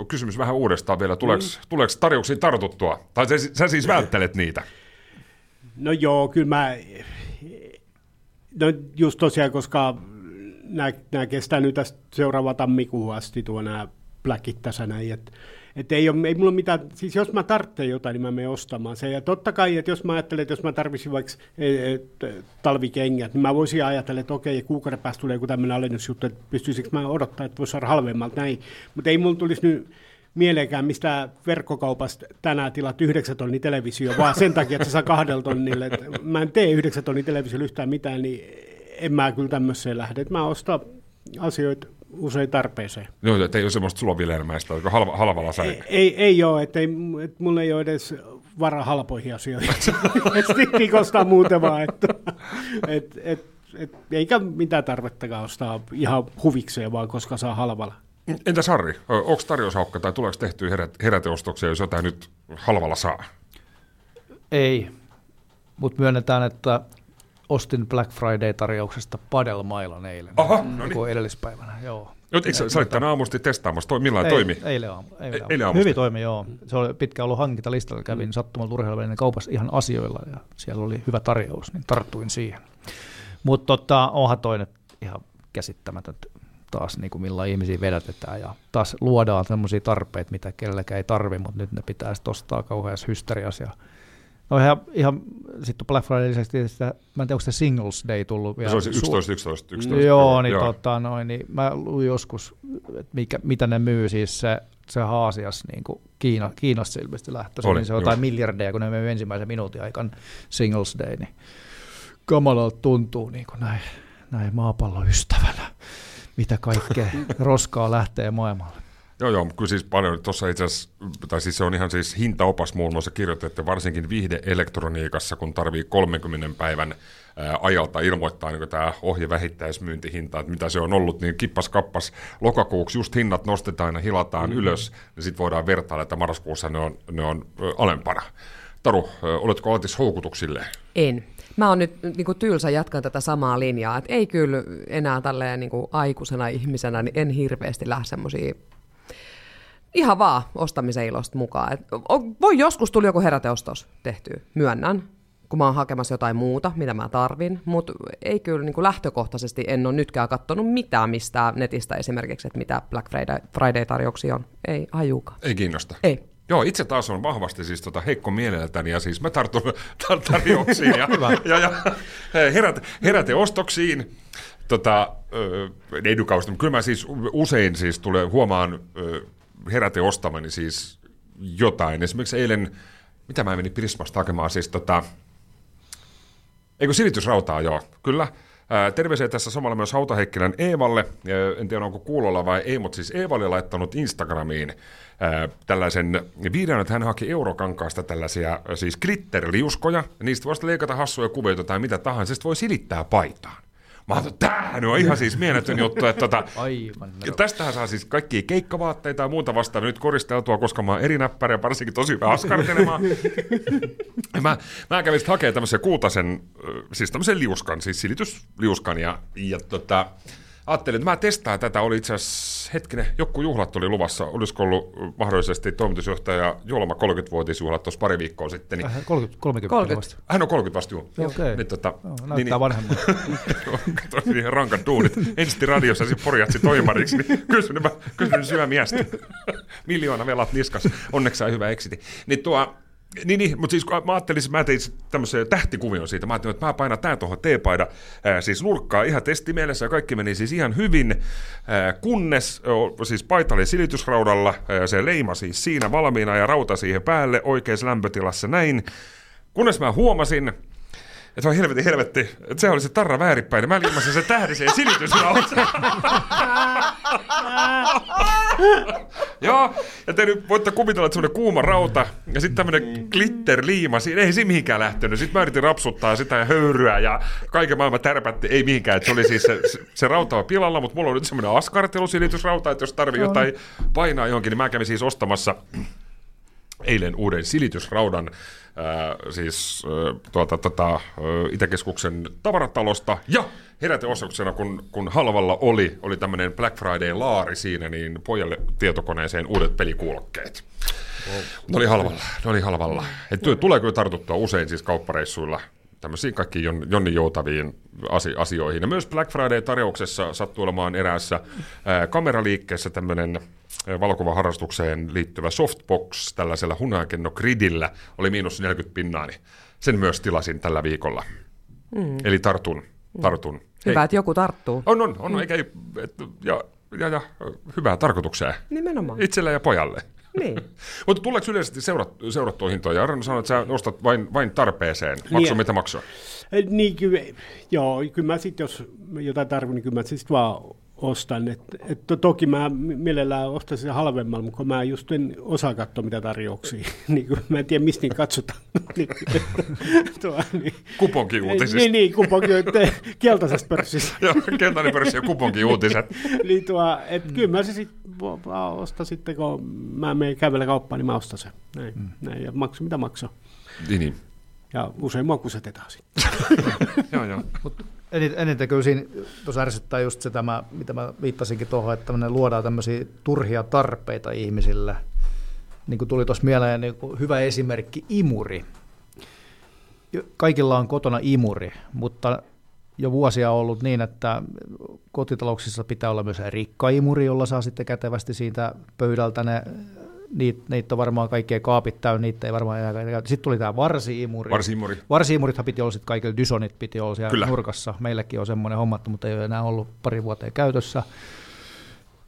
C: kysymys vähän uudestaan vielä, tuleeko, mm. tuleeko tarjouksia tartuttua? Tai sä, sä siis välttelet niitä?
F: No joo, kyllä mä, no just tosiaan, koska nämä, nämä kestää nyt tästä seuraava tammikuun asti tuo nämä Blackit tässä näin, että et ei, ole, ei mulla mitään, siis jos mä tarvitsen jotain, niin mä menen ostamaan sen. Ja totta kai, että jos mä ajattelen, että jos mä tarvisin vaikka et, et, talvikengät, niin mä voisin ajatella, että okei, kuukauden päästä tulee joku tämmöinen alennusjuttu, että pystyisikö mä odottaa, että voisi saada halvemmalta näin. Mutta ei mulla tulisi nyt mieleenkään mistä verkkokaupasta tänään tilat 9 tonni televisio, vaan sen takia, että se saa kahdella tonnille. Et Mä en tee 9 tonni televisio yhtään mitään, niin en mä kyllä tämmöiseen lähde. Et Mä ostan asioita usein tarpeeseen.
C: Joo, että ei ole semmoista sulovilermäistä, joka halva, halvalla sai.
F: Ei, ei, ei ole, että, ei, että mulla ei ole edes varaa halpoihin asioihin. Sitten rikostaa muuten vaan, että et, et, et, eikä mitään tarvettakaan ostaa ihan huvikseen vaan, koska saa halvalla.
C: Entäs Harri, onko tarjoushaukka tai tuleeko tehtyä herät, heräteostoksia, jos jotain nyt halvalla saa?
E: Ei, mutta myönnetään, että ostin Black Friday-tarjouksesta padelmailan eilen.
C: Aha,
E: Mm,
C: no niin.
E: Joku edellispäivänä, joo.
C: Nyt, eikö, sä, sä olit tänä aamusti testaamassa, toi, millainen
E: Ei,
C: toimi?
E: Eilen, aamu, eilen,
C: eilen aamusta.
E: Hyvin toimi, joo. Se oli pitkä ollut hankintalistalla. Kävin mm. sattumalta urheiluvälinen kaupassa ihan asioilla ja siellä oli hyvä tarjous, niin tarttuin siihen. Mutta tota, onhan toi nyt ihan käsittämätöntä taas niin kuin millä ihmisiä vedätetään ja taas luodaan sellaisia tarpeita, mitä kenelläkään ei tarvi, mutta nyt ne pitää sitten ostaa kauheassa hysteriassa. Ja no ihan, ihan sitten Black Friday lisäksi sitä- mä en tiedä, onko se Singles Day tullut vielä.
C: Se olisi
E: Su-
C: 11, 11, 11.
E: Joo, niin, Tota, noin, niin mä luin joskus, että mikä, mitä ne myy, siis se, se Haasias, niin kuin Kiina, Kiinasta se ilmeisesti lähtöisin, niin se on jotain
C: joo.
E: miljardeja, kun ne myy ensimmäisen minuutin aikaan Singles Day, niin kamalalta tuntuu niin kuin näin, näin maapallon ystävänä, mitä kaikkea roskaa lähtee maailmalle.
C: Joo, joo, kyllä siis paljon tuossa itse asiassa, tai siis se on ihan siis hintaopas muun muassa kirjoitettu, varsinkin viihdeelektroniikassa, kun tarvii 30 päivän ajalta ilmoittaa niin tämä ohje vähittäismyyntihinta, että mitä se on ollut, niin kippas kappas lokakuuksi just hinnat nostetaan ja hilataan mm. ylös, niin sitten voidaan vertailla, että marraskuussa ne on, ne on alempana. Taru, oletko altis houkutuksille?
D: En. Mä oon nyt niin kuin tylsä jatkan tätä samaa linjaa, että ei kyllä enää tälleen niin kuin aikuisena ihmisenä, niin en hirveästi lähde semmoisia ihan vaan ostamisen ilosta mukaan. Et, o- voi joskus tuli joku heräteostos tehtyä, myönnän, kun mä oon hakemassa jotain muuta, mitä mä tarvin, mutta ei kyllä niin kuin lähtökohtaisesti en ole nytkään katsonut mitään mistään netistä esimerkiksi, että mitä Black Friday- Friday-tarjouksia on. Ei ajukaan.
C: Ei kiinnosta.
D: Ei.
C: Joo, itse taas on vahvasti siis tota heikko mieleltäni ja siis mä tartun tar- tarjouksiin ja, ja, ja herät, heräteostoksiin. Tota, mutta kyllä mä siis usein siis tulee, huomaan ö, heräteostamani siis jotain. Esimerkiksi eilen, mitä mä menin Prismasta hakemaan, siis tota, Eikö silitysrautaa, joo, kyllä. Terveisiä tässä samalla myös Hautaheikkilän Eevalle. En tiedä, onko kuulolla vai ei, mutta siis Eeva oli laittanut Instagramiin tällaisen videon, että hän haki eurokankaasta tällaisia siis glitterliuskoja. Ja niistä voisi leikata hassuja kuvioita tai mitä tahansa, sitten voi silittää paitaan. Mä ajattelin, että tämähän on ihan siis mieletön juttu, että tota,
E: Aivan.
C: ja tästähän saa siis kaikkia keikkavaatteita ja muuta vastaavaa nyt koristeltua, koska mä oon eri näppäriä, varsinkin tosi hyvä askartelemaan. Mä, mä kävin sitten hakemaan tämmöisen kultaisen, siis tämmöisen liuskan, siis silitysliuskan, ja, ja tota, ajattelin, että mä testaan tätä. Oli itse asiassa, hetkinen, joku juhlat oli luvassa. Olisiko ollut mahdollisesti toimitusjohtaja Julma 30-vuotisjuhlat tuossa pari viikkoa sitten. Niin,
E: Äh, 30, 30,
D: 30.
E: vasta.
C: hän on 30 vasta, juu.
E: Okei.
C: Niin, tota,
E: Joo, näyttää vanhemmalta.
C: Kato, niin rankat duunit. Ensin radiossa, sitten porjatsi toimariksi, niin kysyn, mä kysyn syö miestä. Miljoona velat niskas. Onneksi sai hyvä exiti. Niin tuo, niin, niin, mutta siis mä ajattelin, mä tein tämmöisen tähtikuvion siitä. Mä ajattelin, että mä painan tää tuohon teepaida ää, siis nurkkaa ihan testimielessä ja kaikki meni siis ihan hyvin, ää, kunnes siis paita oli silitysraudalla, ää, se leima siis siinä valmiina ja rauta siihen päälle oikeassa lämpötilassa näin. Kunnes mä huomasin, että on helvetin helvetti, että se oli se tarra väärinpäin, ja mä liimasin se tähdiseen silitysrautaan. Joo, ja te nyt voitte kuvitella, että semmoinen kuuma rauta ja sitten tämmöinen glitterliima, siinä ei se mihinkään lähtenyt. Sitten mä yritin rapsuttaa sitä ja höyryä ja kaiken maailman tärpätti, ei mihinkään. Että se oli siis se, se, se rauta on pilalla, mutta mulla on nyt semmoinen askartelusilitysrauta, että jos tarvii jotain painaa johonkin, niin mä kävin siis ostamassa eilen uuden silitysraudan ää, siis ää, tuota, tota, ää, Itäkeskuksen tavaratalosta ja heräteosoituksena, kun, kun halvalla oli, oli tämmöinen Black Friday-laari siinä, niin pojalle tietokoneeseen uudet pelikuulokkeet. Ne oli halvalla, ne oli halvalla. Et tulee kyllä tartuttua usein siis kauppareissuilla tämmöisiin kaikkiin jon, Jonni joutaviin asi, asioihin. Ja myös Black Friday-tarjouksessa sattuu olemaan eräässä ää, kameraliikkeessä tämmöinen valokuvaharrastukseen liittyvä softbox tällaisella hunakenno gridillä oli miinus 40 pinnaa, niin sen myös tilasin tällä viikolla. Mm. Eli tartun, tartun.
D: Hyvä, että joku tarttuu.
C: On, on, on, eikä, et, ja, ja, ja hyvää tarkoitukseen.
D: Nimenomaan.
C: Itselle ja pojalle.
D: Niin.
C: Mutta tuleeko yleisesti seurat, seurattua hintoja? Arno sanoi, että sä ostat vain, vain tarpeeseen. Maksu
F: Niin.
C: mitä maksaa?
F: Niin, kyllä, joo, kyllä mä sitten, jos jotain tarvitsen, niin kyllä mä sitten vaan ostan. Et, et to, toki mä mielellään ostaisin sen halvemmalla, mutta mä just en osaa katsoa mitä tarjouksia. niin mä en tiedä, mistä niitä katsotaan. niin, tuo, niin.
C: Kuponkiuutisista.
F: Niin, niin, kuponki, keltaisesta pörssistä.
C: Joo, keltainen pörssi ja kuponkiuutiset.
F: niin tuo, et kyllä mä se sitten ostan sitten, kun mä menen kävellä kauppaan, niin mä ostan sen. Näin, mm. näin ja maksu mitä maksaa.
C: Niin, niin.
F: Ja usein mua kusetetaan sitten.
C: joo, joo.
E: Eniten, kyllä siinä tuossa ärsyttää just se tämä, mitä mä viittasinkin tuohon, että luodaan tämmöisiä turhia tarpeita ihmisille. Niin kuin tuli tuossa mieleen niin kuin hyvä esimerkki, imuri. Kaikilla on kotona imuri, mutta jo vuosia on ollut niin, että kotitalouksissa pitää olla myös rikkaimuri, jolla saa sitten kätevästi siitä pöydältä ne niitä, niitä on varmaan kaikkia kaapit täynnä, niitä ei varmaan enää käytetä. Sitten tuli tämä varsi-imuri.
C: Varsi-imuri.
E: Varsi-imurithan piti olla sitten kaikilla, Dysonit piti olla siellä
C: Kyllä.
E: Nurkassa. Meilläkin on semmoinen hommattu, mutta ei ole enää ollut pari vuoteen käytössä.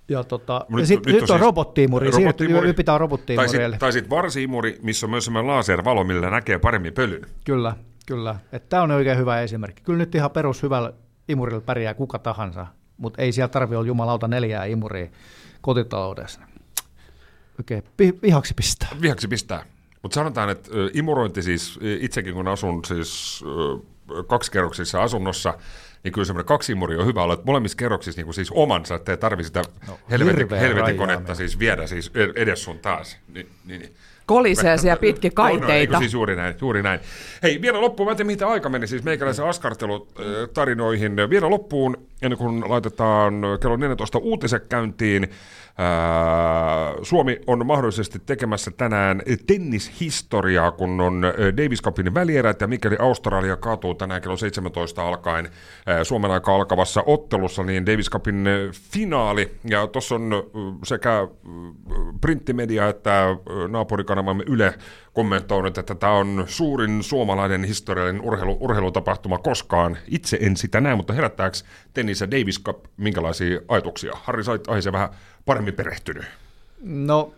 E: Ja, tota, ja sit, nyt,
C: nyt
E: nyt
C: on siis
E: robottiimuri,
C: robottiimuri.
E: siirrytty, pitää
C: Tai
E: robottiimuri.
C: sitten tai sit varsiimuri, missä on myös semmoinen laservalo, millä näkee paremmin pölyn.
E: Kyllä, kyllä. Tämä on oikein hyvä esimerkki. Kyllä nyt ihan perus hyvällä imurilla pärjää kuka tahansa, mutta ei siellä tarvitse olla jumalauta neljää imuria kotitaloudessa. Oikein pi- vihaksi pistää.
C: Vihaksi pistää. Mutta sanotaan, että imurointi siis, itsekin kun asun siis kaksikerroksissa asunnossa, niin kyllä semmoinen kaksimuri on hyvä olla, että molemmissa kerroksissa niin kuin siis omansa, että ei tarvitse sitä no, helvetin,
E: hirveä
C: helvetin konetta
E: rajaaminen.
C: siis viedä siis ed- edes sun taas. Niin, niin, niin.
D: Kolisee siellä pitkin
C: No, no,
D: kaiteita.
C: eikö siis juuri näin, juuri näin. Hei, vielä loppuun, mä en tiedä mitä aika meni, siis meikäläisen askartelutarinoihin. Vielä loppuun, ennen kuin laitetaan kello 14 uutiset käyntiin, Suomi on mahdollisesti tekemässä tänään tennishistoriaa, kun on ää, Davis Cupin välierät ja mikäli Australia kaatuu tänään kello 17 alkaen ää, Suomen aika alkavassa ottelussa, niin Davis Cupin finaali. Ja tuossa on sekä printtimedia että naapurikanavamme Yle kommentoinut, että tämä on suurin suomalainen historiallinen urheilu, urheilutapahtuma koskaan. Itse en sitä näe, mutta herättääkö tennis ja Davis Cup minkälaisia ajatuksia? Harri, sait aiheeseen vähän paremmin perehtynyt.
E: No,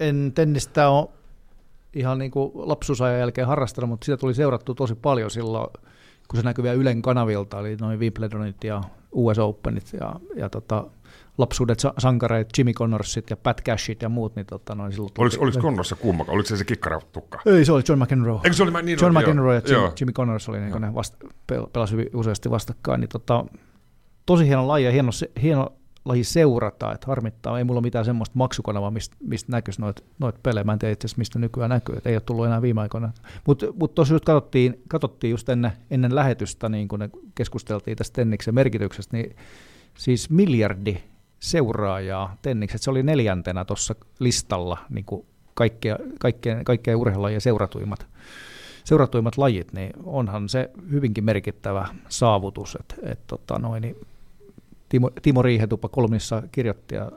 E: en tennistä ole ihan niin kuin lapsuusajan jälkeen harrastanut, mutta sitä tuli seurattu tosi paljon silloin, kun se näkyy vielä Ylen kanavilta, eli noin Wimbledonit ja US Openit ja, ja tota, lapsuudet sa- sankareet, Jimmy Connorsit ja Pat Cashit ja muut, niin tota, noin silloin tuli-
C: Oliko, oliko Connorissa kuumaka? Oliko se se kikkaratukka?
E: Ei, se oli John McEnroe.
C: Eikö se oli, niin
E: John. McEnroe ja Jim. Jimmy Connors oli, niin ne vasta, pel- pelasi hyvin useasti vastakkain. Niin tota, tosi hieno laji ja hieno, se- hieno laji seurata, että harmittaa, ei mulla ole mitään semmoista maksukanavaa, mistä, mistä näkyisi noita noit pelejä. Mä en tiedä itse asiassa, mistä nykyään näkyy, että ei ole tullut enää viime aikoina. Mutta mut tuossa just katsottiin, katsottiin just ennen, ennen lähetystä, niin kun ne keskusteltiin tästä Tenniksen merkityksestä, niin siis miljardi seuraajaa Tennikset. Se oli neljäntenä tuossa listalla niin kaikkea, kaikkea, kaikkea urheilulajia seuratuimmat, seuratuimmat lajit, niin onhan se hyvinkin merkittävä saavutus. Et, et, tota noin, niin Timo, Timo Riihetupa kolmissa kirjoitti ja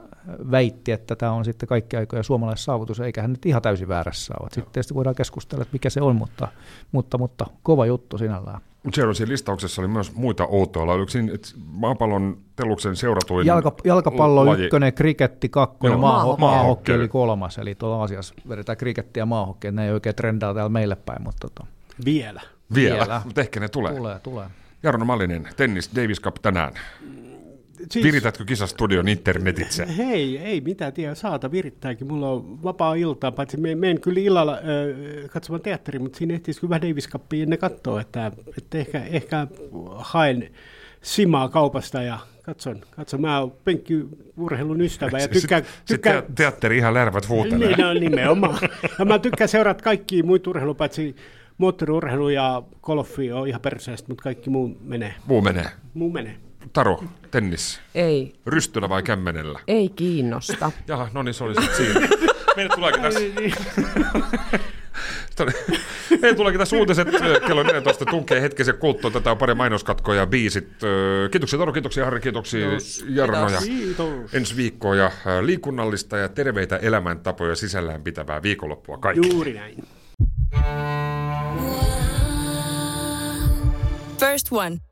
E: väitti, että tämä on sitten kaikki aikoja saavutus, eikä hän nyt ihan täysin väärässä ole. Sitten tietysti voidaan keskustella, että mikä se on, mutta, mutta, mutta kova juttu sinällään.
C: Mutta siellä siinä listauksessa oli myös muita outoilla. Oliko siinä että maapallon teluksen seuratuin
E: Jalka, Jalkapallo laji. ykkönen, kriketti kakkonen,
C: Joo,
E: maahokki oli kolmas. Eli tuolla asiassa vedetään kriketti ja maahokki, ne ei oikein trendaa täällä meille päin. Mutta tota.
F: Vielä.
C: Vielä, Vielä. mutta ehkä ne tulee.
E: Tulee, tulee.
C: Jarno Mallinen, tennis Davis Cup tänään. Siis, Viritätkö kisastudion internetitse?
F: Hei, ei mitään tiedä, saata virittääkin. Mulla on vapaa ilta, paitsi me, menen kyllä illalla äh, katsomaan teatteri, mutta siinä ehtiisi kyllä Davis Cupia ennen katsoa, että, että ehkä, ehkä haen simaa kaupasta ja katson, katson. Mä oon penkkiurheilun ystävä ja tykkään...
C: Tykkää, Sitten teatteri ihan lärvät huutelee.
F: Niin, no, nimenomaan. ja mä tykkään seurata kaikki muita urheilu, paitsi moottoriurheilu ja golfi on ihan perseestä, mutta kaikki muu menee.
C: Muu menee.
F: Muu menee.
C: Taro, tennis.
D: Ei.
C: Rystyllä vai kämmenellä?
D: Ei kiinnosta.
C: Jaha, no niin, se oli sitten siinä. Meille tuleekin tässä... Meille tuleekin tässä uutiset kello 14 tunkee hetkisen kulttuun. Tätä on pari mainoskatkoja ja biisit. Kiitoksia Taro, kiitoksia Harri, kiitoksia Jarno. Ja ensi viikkoa ja liikunnallista ja terveitä elämäntapoja sisällään pitävää viikonloppua kaikille.
F: Juuri näin.
A: First One